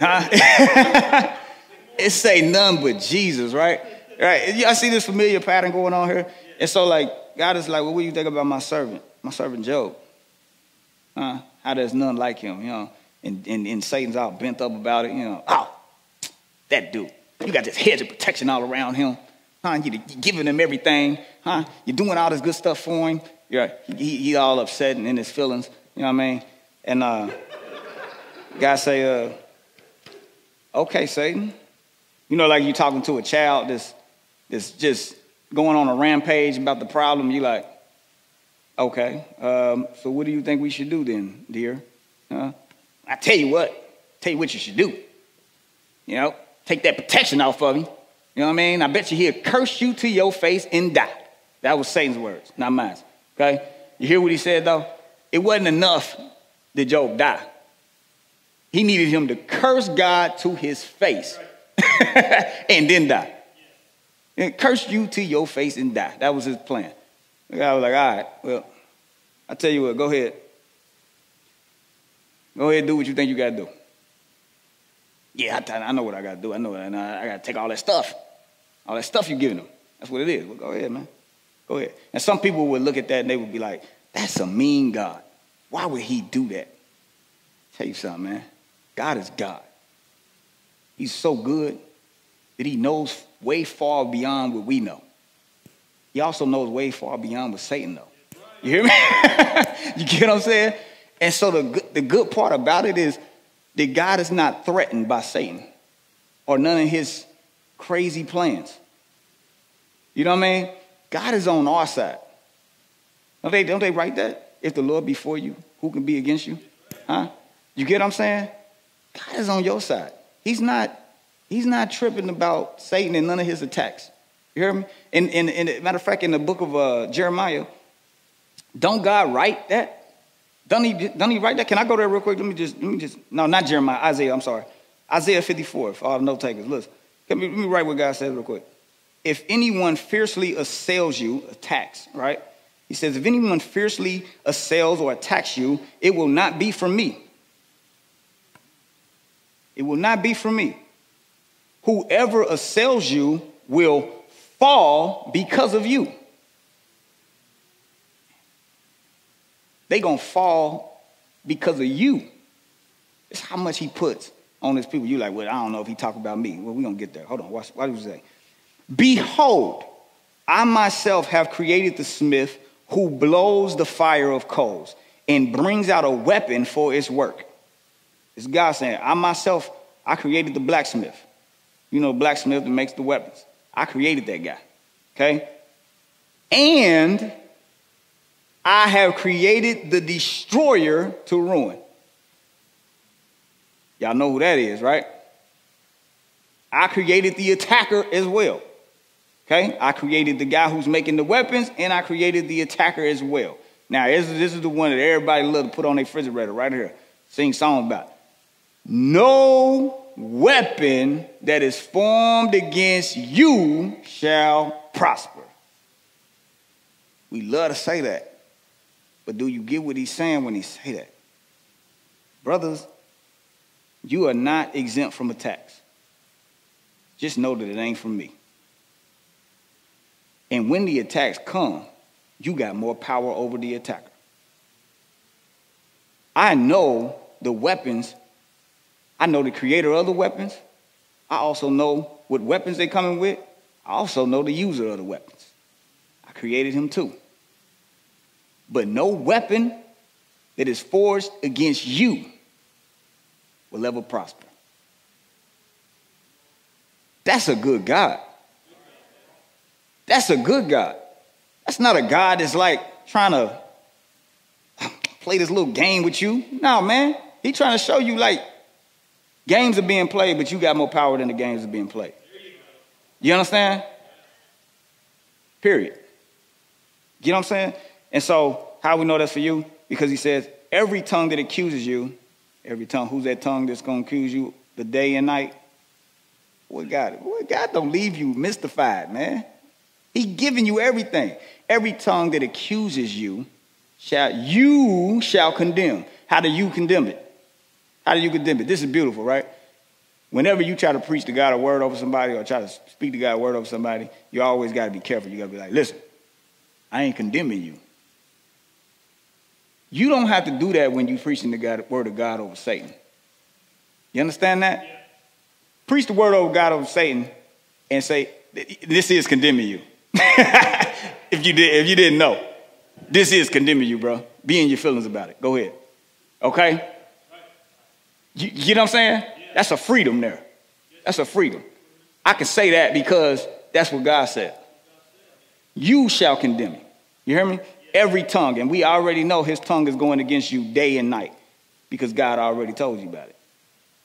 Huh? it say none but Jesus, right? Right. Y'all see this familiar pattern going on here. And so like God is like, well, what do you think about my servant? My servant Job. Huh? How there's none like him, you know. And, and, and Satan's all bent up about it, you know. Oh, that dude. You got this hedge of protection all around him. Huh? You're giving him everything. Huh? You're doing all this good stuff for him. Yeah, he, he all upset and in his feelings. You know what I mean? And uh, God say, uh, okay, Satan. You know, like you're talking to a child that's, that's just going on a rampage about the problem. You're like, okay, um, so what do you think we should do then, dear? Uh, I tell you what, tell you what you should do. You know, take that protection off of him. You know what I mean? I bet you he'll curse you to your face and die. That was Satan's words, not mine. Okay? You hear what he said though? It wasn't enough that Job die. He needed him to curse God to his face and then die. And curse you to your face and die. That was his plan. Guy was like, all right, well, I tell you what, go ahead. Go ahead do what you think you got to do. Yeah, I, know what I got to do. I know, I, I got to take all that stuff. All that stuff you're giving them. That's what it is. Well, go ahead, man. Go ahead. And some people would look at that and they would be like, that's a mean God. Why would he do that? Tell you something, man. God is God. He's so good that he knows way far beyond what we know. He also knows way far beyond what Satan knows. You hear me? you get what I'm saying? And so the the good part about it is that God is not threatened by Satan or none of his crazy plans. You know what I mean? God is on our side. Don't they, don't they write that? If the Lord be for you, who can be against you? Huh? You get what I'm saying? God is on your side. He's not, he's not tripping about Satan and none of his attacks. You hear me? And, and, and matter of fact, in the book of uh, Jeremiah, don't God write that? Don't he, don't he write that? Can I go there real quick? Let me just, let me just, no, not Jeremiah, Isaiah, I'm sorry. Isaiah 54, for all the note takers. Listen, let me, let me write what God says real quick if anyone fiercely assails you, attacks, right? He says, if anyone fiercely assails or attacks you, it will not be from me. It will not be from me. Whoever assails you will fall because of you. They gonna fall because of you. It's how much he puts on his people. You're like, well, I don't know if he talk about me. Well, we gonna get there. Hold on. Watch, what does he say? Behold, I myself have created the smith who blows the fire of coals and brings out a weapon for its work. It's God saying, I myself, I created the blacksmith. You know, blacksmith that makes the weapons. I created that guy. Okay? And I have created the destroyer to ruin. Y'all know who that is, right? I created the attacker as well. Okay? I created the guy who's making the weapons, and I created the attacker as well. Now, this is, this is the one that everybody love to put on their refrigerator right here. Sing song about. No weapon that is formed against you shall prosper. We love to say that. But do you get what he's saying when he say that? Brothers, you are not exempt from attacks. Just know that it ain't from me. And when the attacks come, you got more power over the attacker. I know the weapons. I know the creator of the weapons. I also know what weapons they're coming with. I also know the user of the weapons. I created him too. But no weapon that is forged against you will ever prosper. That's a good God. That's a good God. That's not a God that's like trying to play this little game with you. No, man. He trying to show you like games are being played, but you got more power than the games are being played. You understand? Period. You know what I'm saying? And so, how we know that's for you? Because he says, every tongue that accuses you, every tongue, who's that tongue that's going to accuse you the day and night? What God, what God don't leave you mystified, man. He's giving you everything. Every tongue that accuses you shall you shall condemn. How do you condemn it? How do you condemn it? This is beautiful, right? Whenever you try to preach to God a word over somebody or try to speak to God a word over somebody, you always got to be careful. You got to be like, listen, I ain't condemning you. You don't have to do that when you're preaching the God, word of God over Satan. You understand that? Yeah. Preach the word over God over Satan and say, this is condemning you. if you did, if you didn't know, this is condemning you, bro. Be in your feelings about it. Go ahead. Okay. You, you know what I'm saying? That's a freedom there. That's a freedom. I can say that because that's what God said. You shall condemn me. You hear me? Every tongue, and we already know his tongue is going against you day and night because God already told you about it.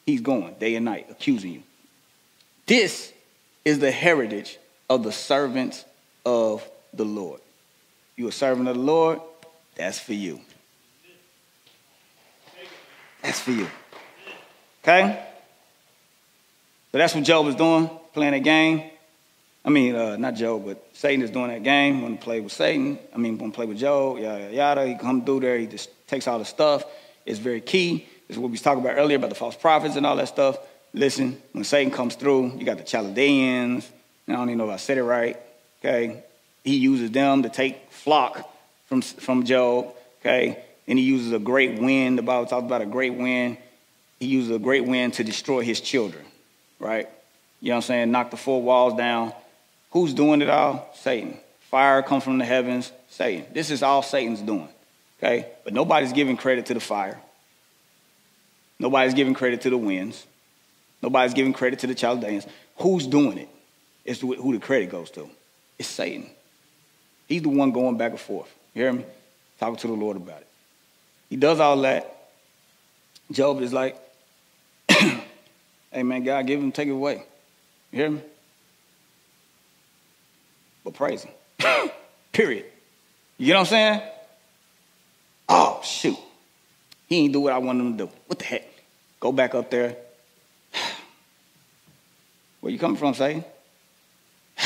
He's going day and night accusing you. This is the heritage of the servants of the Lord. You a servant of the Lord, that's for you. That's for you. Okay? So that's what Job is doing, playing a game. I mean, uh, not Job, but Satan is doing that game. Want to play with Satan. I mean, want to play with Job, yada, yada. He come through there. He just takes all the stuff. It's very key. Is what we was talking about earlier about the false prophets and all that stuff. Listen, when Satan comes through, you got the Chaldeans. I don't even know if I said it right. Okay, he uses them to take flock from from Job. Okay, and he uses a great wind. The Bible talks about a great wind. He uses a great wind to destroy his children. Right? You know what I'm saying? Knock the four walls down. Who's doing it all? Satan. Fire comes from the heavens. Satan. This is all Satan's doing. Okay, but nobody's giving credit to the fire. Nobody's giving credit to the winds. Nobody's giving credit to the Chaldeans. Who's doing it? It's who the credit goes to. It's Satan. He's the one going back and forth. You hear me? Talking to the Lord about it. He does all that. Job is like, hey man, God, give him, take it away. You hear me? But praise him. Period. You know what I'm saying? Oh, shoot. He ain't do what I wanted him to do. What the heck? Go back up there. Where you coming from, Satan?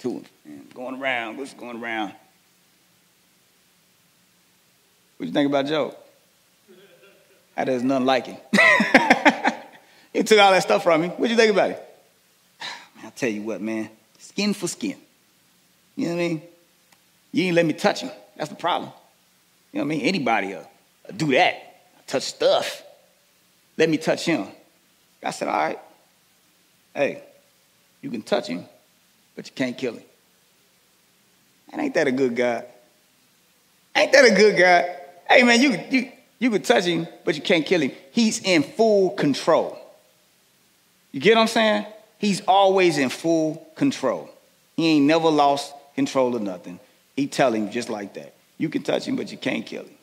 to and going around, what's going around? What you think about Job? How there's none like him. he took all that stuff from me. What you think about it? Man, I'll tell you what, man. Skin for skin. You know what I mean? You ain't let me touch him. That's the problem. You know what I mean? Anybody will, do that. I touch stuff. Let me touch him. I said, all right. Hey, you can touch him, but you can't kill him. And ain't that a good God? Ain't that a good God? Hey man, you you You can touch him, but you can't kill him. He's in full control. You get what I'm saying? He's always in full control. He ain't never lost control of nothing. He tell him just like that. You can touch him, but you can't kill him.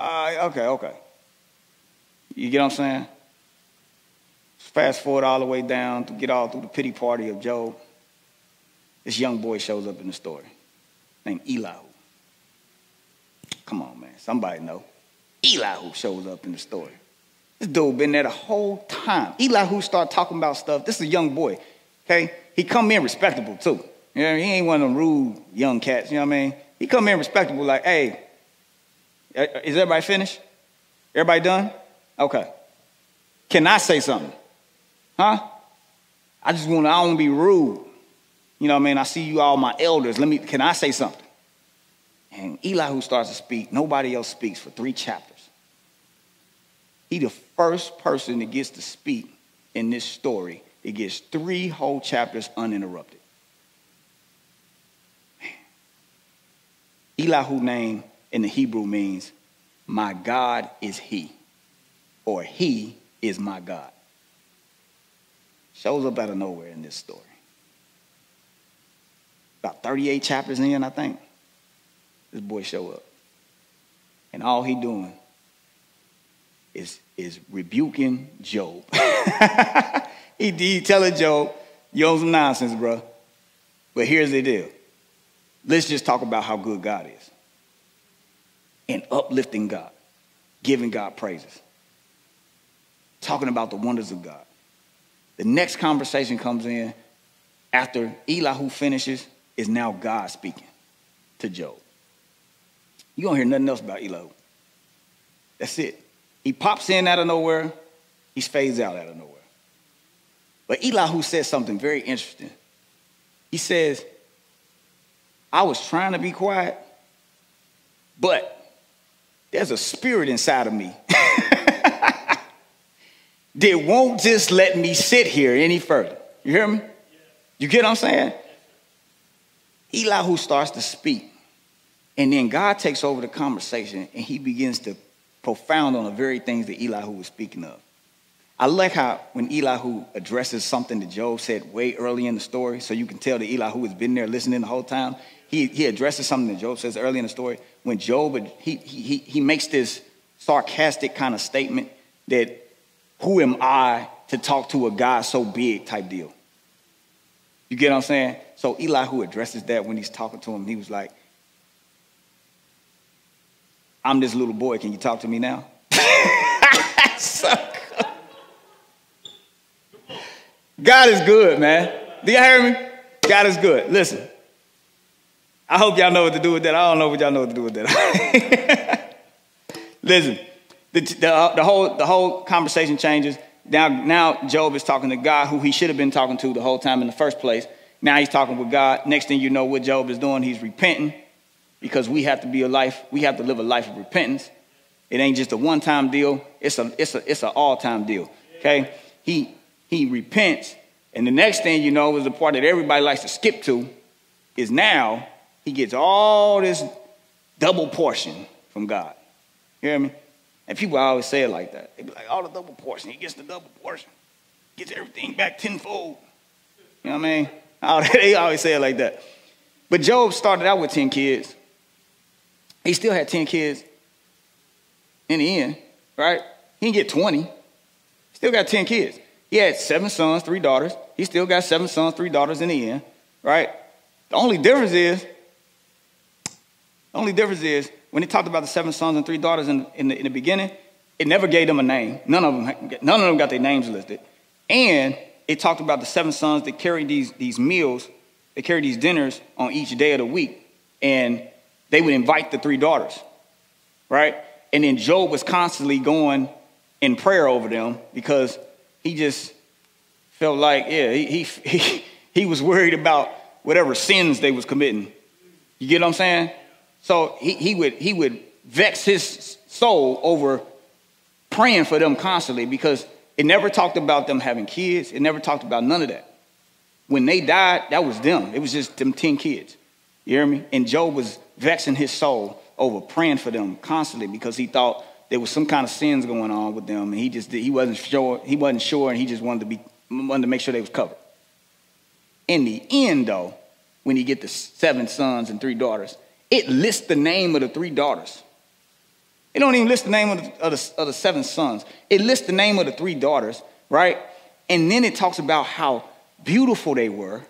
Uh, okay, okay. You get what I'm saying? Fast forward all the way down to get all through the pity party of Job. This young boy shows up in the story named Elihu. Come on, man. Somebody know. Elihu shows up in the story. This dude been there the whole time. Elihu start talking about stuff. This is a young boy, okay? He come in respectable too. You know, he ain't one of them rude young cats, you know what I mean? He come in respectable like, hey, uh, uh, is everybody finished? Everybody done? Okay. Can I say something? Huh? I just want to, I don't be rude. You know what I mean? I see you all my elders. Let me, can I say something? And Elihu starts to speak. Nobody else speaks for three chapters. He the first person that gets to speak in this story. It gets three whole chapters uninterrupted. Elihu name in the Hebrew means my God is he, or he is my God. Shows up out of nowhere in this story. About 38 chapters in, I think, this boy show up. And all he doing is, is rebuking Job. he, he telling Job, you own some nonsense, bro. But here's the deal. Let's just talk about how good God is. And uplifting God, giving God praises, talking about the wonders of God. The next conversation comes in after Elihu finishes, is now God speaking to Job. You don't hear nothing else about Elihu. That's it. He pops in out of nowhere, he fades out out of nowhere. But Elihu says something very interesting. He says, I was trying to be quiet, but there's a spirit inside of me that won't just let me sit here any further. You hear me? You get what I'm saying? Elihu starts to speak. And then God takes over the conversation and he begins to profound on the very things that Elihu was speaking of. I like how when Elihu addresses something that Job said way early in the story, so you can tell that Elihu has been there listening the whole time. He, he addresses something that Job says early in the story. When Job, he, he, he makes this sarcastic kind of statement that, who am I to talk to a God so big type deal? You get what I'm saying? So Elihu addresses that when he's talking to him. He was like, I'm this little boy. Can you talk to me now? God is good, man. Do y'all hear me? God is good. Listen, I hope y'all know what to do with that. I don't know what y'all know what to do with that. Listen, the, the, uh, the, whole, the whole conversation changes. Now, now Job is talking to God, who he should have been talking to the whole time in the first place. Now he's talking with God. Next thing you know, what Job is doing, he's repenting because we have to be a life, we have to live a life of repentance. It ain't just a one-time deal, it's a it's a it's an all-time deal. Okay? He he repents, and the next thing you know is the part that everybody likes to skip to, is now he gets all this double portion from God. You hear me? And people always say it like that. They be like, all the double portion. He gets the double portion. Gets everything back tenfold. You know what I mean? They always say it like that. But Job started out with 10 kids. He still had 10 kids in the end, right? He didn't get 20. Still got 10 kids. He had seven sons, three daughters. He still got seven sons, three daughters in the end, right? The only difference is, the only difference is when he talked about the seven sons and three daughters in, in, the, in the beginning, it never gave them a name. None of them, none of them got their names listed. And it talked about the seven sons that carried these, these meals, they carried these dinners on each day of the week. And they would invite the three daughters, right? And then Job was constantly going in prayer over them because he just felt like, yeah, he, he, he was worried about whatever sins they was committing. You get what I'm saying? So he, he, would, he would vex his soul over praying for them constantly because it never talked about them having kids. It never talked about none of that. When they died, that was them. It was just them 10 kids. You hear me? And Job was vexing his soul over praying for them constantly because he thought there was some kind of sins going on with them, and he just he wasn't sure. He wasn't sure, and he just wanted to be wanted to make sure they was covered. In the end, though, when you get the seven sons and three daughters, it lists the name of the three daughters. It don't even list the name of the, of the, of the seven sons. It lists the name of the three daughters, right? And then it talks about how beautiful they were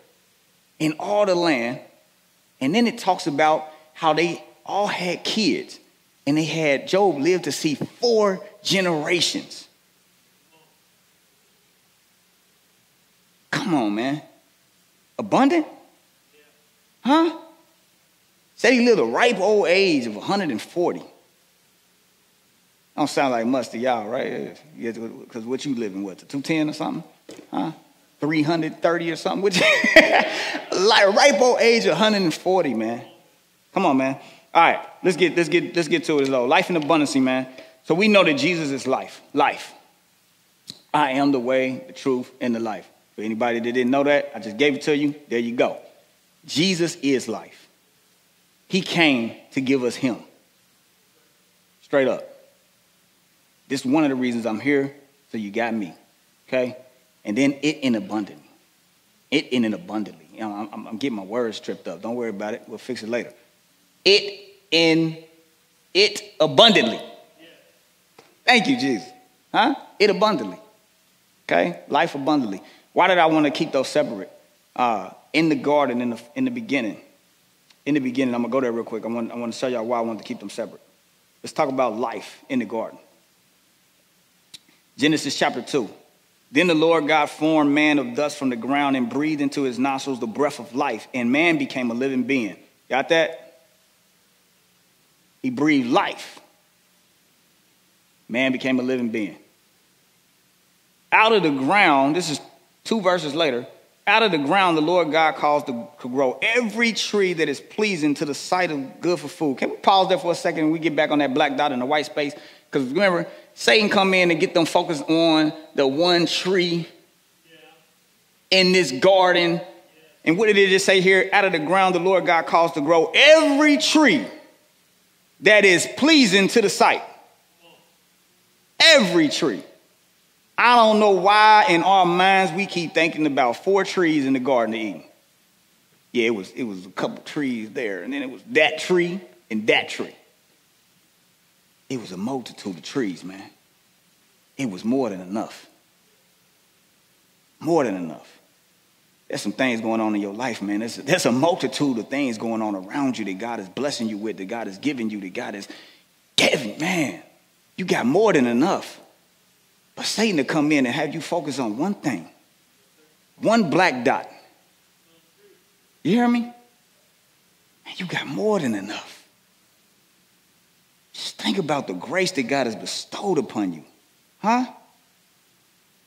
in all the land. And then it talks about how they all had kids. And they had, Job lived to see four generations. Come on, man. Abundant? Huh? Said he lived a ripe old age of 140. I Don't sound like much to y'all, right? Because what you living with, 210 or something? Huh? 330 or something? Which, like ripe old age of 140, man. Come on, man. All right, let's get let's get let's get to it as though. Life in abundance, man. So we know that Jesus is life. Life. I am the way, the truth, and the life. For anybody that didn't know that, I just gave it to you. There you go. Jesus is life. He came to give us him. Straight up. This is one of the reasons I'm here, so you got me. Okay? And then it in abundantly. It in and abundantly. You know, I'm, I'm getting my words tripped up. Don't worry about it. We'll fix it later. It in it abundantly. Thank you, Jesus. Huh? It abundantly. Okay? Life abundantly. Why did I want to keep those separate? Uh, in the garden, in the, in the beginning, in the beginning, I'm going to go there real quick. I want, I want to show y'all why I want to keep them separate. Let's talk about life in the garden. Genesis chapter 2. Then the Lord God formed man of dust from the ground and breathed into his nostrils the breath of life, and man became a living being. Got that? He breathed life. Man became a living being. Out of the ground, this is two verses later, out of the ground the Lord God caused to grow every tree that is pleasing to the sight of good for food. Can we pause there for a second and we get back on that black dot in the white space? Because remember, Satan come in and get them focused on the one tree in this garden. And what did it just say here? Out of the ground, the Lord God caused to grow every tree that is pleasing to the sight. Every tree. I don't know why in our minds we keep thinking about four trees in the Garden of Eden. Yeah, it was, it was a couple trees there, and then it was that tree and that tree. It was a multitude of trees, man. It was more than enough. More than enough. There's some things going on in your life, man. There's a, there's a multitude of things going on around you that God is blessing you with, that God is giving you, that God is giving. Man, you got more than enough. But Satan to come in and have you focus on one thing, one black dot. You hear me? Man, you got more than enough. Just think about the grace that God has bestowed upon you. Huh?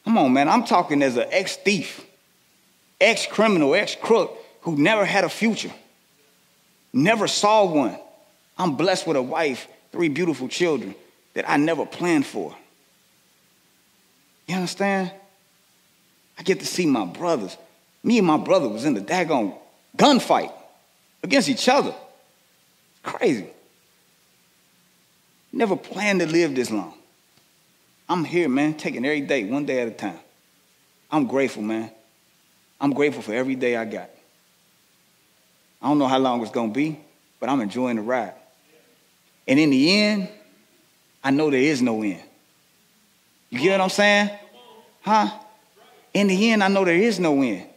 Come on, man. I'm talking as an ex thief, ex criminal, ex crook who never had a future, never saw one. I'm blessed with a wife, three beautiful children that I never planned for. You understand? I get to see my brothers. Me and my brother was in the daggone gunfight against each other. Crazy. Never planned to live this long. I'm here, man, taking every day, one day at a time. I'm grateful, man. I'm grateful for every day I got. I don't know how long it's going to be, but I'm enjoying the ride. And in the end, I know there is no end. You get what I'm saying? Huh? In the end, I know there is no end.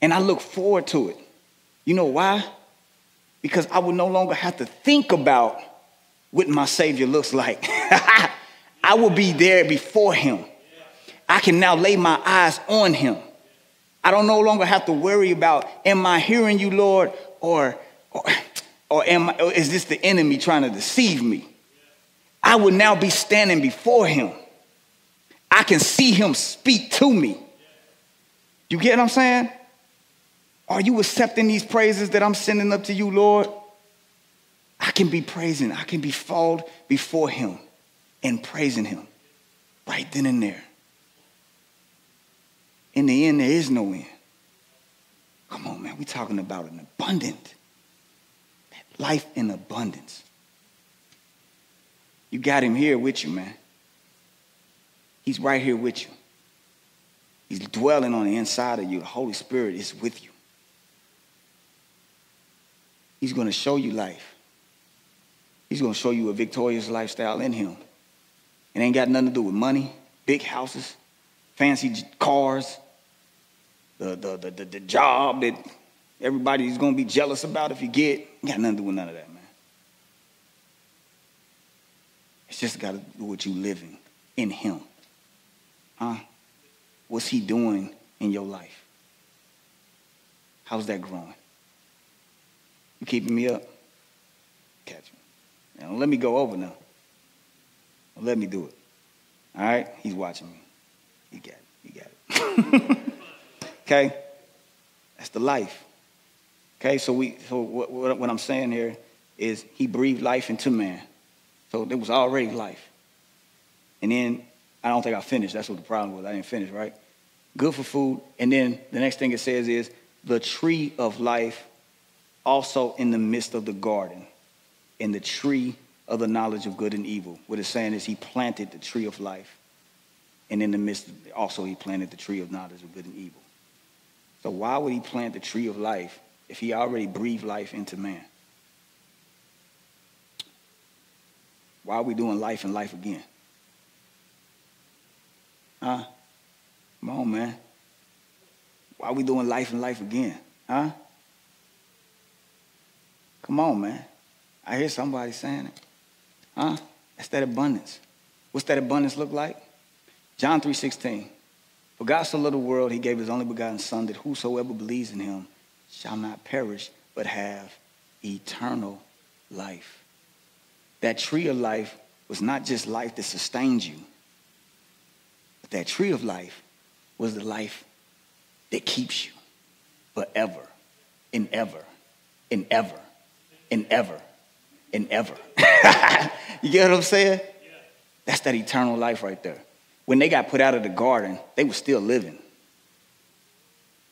And I look forward to it. You know why? Because I will no longer have to think about what my Savior looks like. I will be there before him. I can now lay my eyes on him. I don't no longer have to worry about, am I hearing you, Lord, or, or, or, am or is this the enemy trying to deceive me? I will now be standing before him. I can see him speak to me. You get what I'm saying? Are you accepting these praises that I'm sending up to you, Lord? I can be praising, I can be falled before him and praising him right then and there. In the end, there is no end. Come on, man. We're talking about an abundant, life in abundance. You got him here with you, man. He's right here with you. He's dwelling on the inside of you. The Holy Spirit is with you. He's going to show you life. He's going to show you a victorious lifestyle in him. It ain't got nothing to do with money, big houses, fancy cars, the, the, the, the, the job that everybody's going to be jealous about if you get. It got nothing to do with none of that, man. It's just got to do with you living in him. Huh? What's he doing in your life? How's that growing? You keeping me up? Catch me. Now, let me go over now. Let me do it. All right? He's watching me. You got it. You got it. okay? That's the life. Okay, so we so what, what, I'm saying here is he breathed life into man. So there was already life. And then I don't think I finished. That's what the problem was. I didn't finish, right? Good for food. And then the next thing it says is the tree of life also in the midst of the garden, in the tree of the knowledge of good and evil. What it's saying is he planted the tree of life. And in the midst, also he planted the tree of knowledge of good and evil. So why would he plant the tree of life if he already breathed life into man? Why are we doing life and life again? Huh? Come on, man. Why are we doing life and life again? Huh? Come on, man. I hear somebody saying it. Huh? That's that abundance. What's that abundance look like? John 3.16. For God so loved the world, he gave his only begotten son that whosoever believes in him shall not perish, but have eternal life. That tree of life was not just life that sustains you, but that tree of life was the life that keeps you forever and ever and ever and ever and ever. you get what I'm saying? That's that eternal life right there. When they got put out of the garden, they were still living.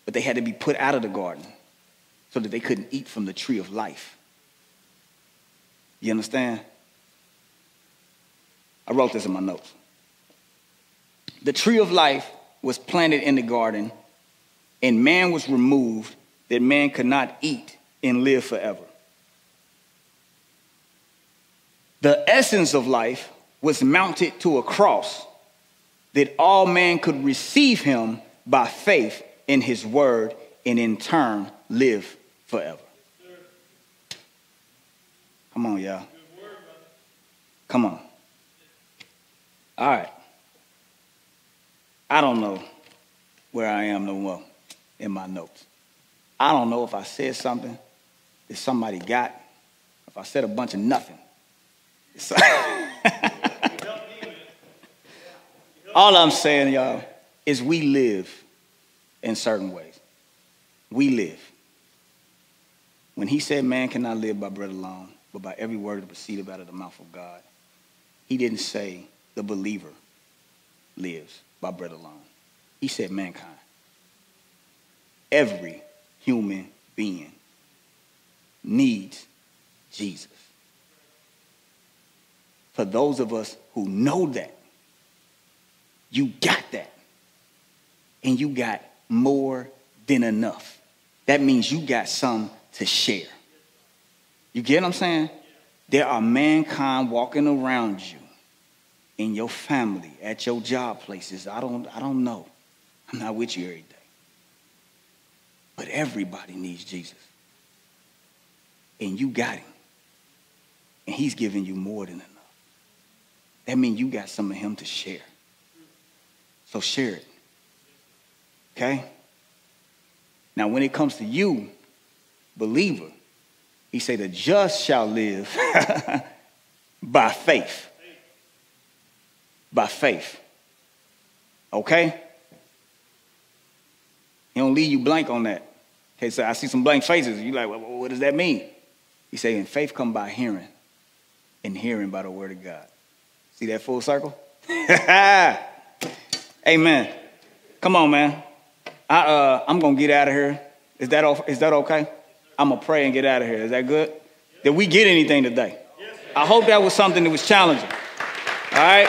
But they had to be put out of the garden so that they couldn't eat from the tree of life. You understand? I wrote this in my notes. The tree of life was planted in the garden, and man was removed that man could not eat and live forever. The essence of life was mounted to a cross that all man could receive him by faith in his word and in turn live forever. Come on, y'all. Come on. All right. I don't know where I am no more in my notes. I don't know if I said something that somebody got, if I said a bunch of nothing. All I'm saying, y'all, is we live in certain ways. We live. When he said man cannot live by bread alone, but by every word that proceeded out of the mouth of God, he didn't say the believer lives by bread alone. He said mankind. Every human being needs Jesus for those of us who know that, you got that. And you got more than enough. That means you got some to share. You get what I'm saying? There are mankind walking around you in your family, at your job places. I don't, I don't know. I'm not with you every day. But everybody needs Jesus. And you got him. And he's giving you more than enough that means you got some of him to share. So share it. Okay? Now, when it comes to you, believer, he said, the just shall live by faith. By faith. Okay? He don't leave you blank on that. Okay, so I see some blank faces. You like, well, what does that mean? He saying faith come by hearing, and hearing by the word of God. See that full circle? Amen. Come on, man. I, uh, I'm going to get out of here. Is that, is that okay? I'm going to pray and get out of here. Is that good? Did we get anything today? I hope that was something that was challenging. All right?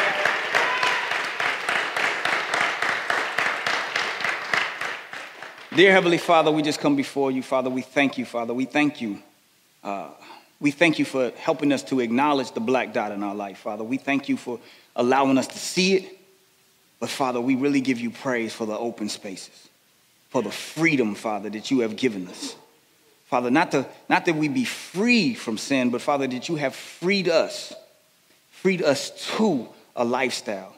Dear Heavenly Father, we just come before you, Father. We thank you, Father. We thank you. Uh, we thank you for helping us to acknowledge the black dot in our life, Father. We thank you for allowing us to see it. But, Father, we really give you praise for the open spaces, for the freedom, Father, that you have given us. Father, not, to, not that we be free from sin, but, Father, that you have freed us, freed us to a lifestyle,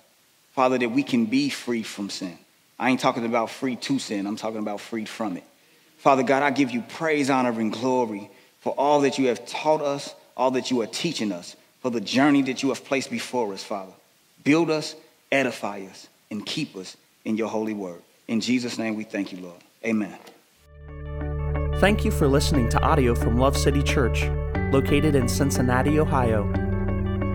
Father, that we can be free from sin. I ain't talking about free to sin, I'm talking about freed from it. Father God, I give you praise, honor, and glory for all that you have taught us, all that you are teaching us, for the journey that you have placed before us, Father. Build us, edify us, and keep us in your holy word. In Jesus' name we thank you, Lord. Amen. Thank you for listening to audio from Love City Church, located in Cincinnati, Ohio.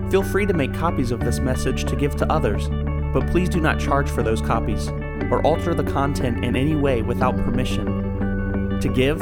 Feel free to make copies of this message to give to others, but please do not charge for those copies or alter the content in any way without permission. To give,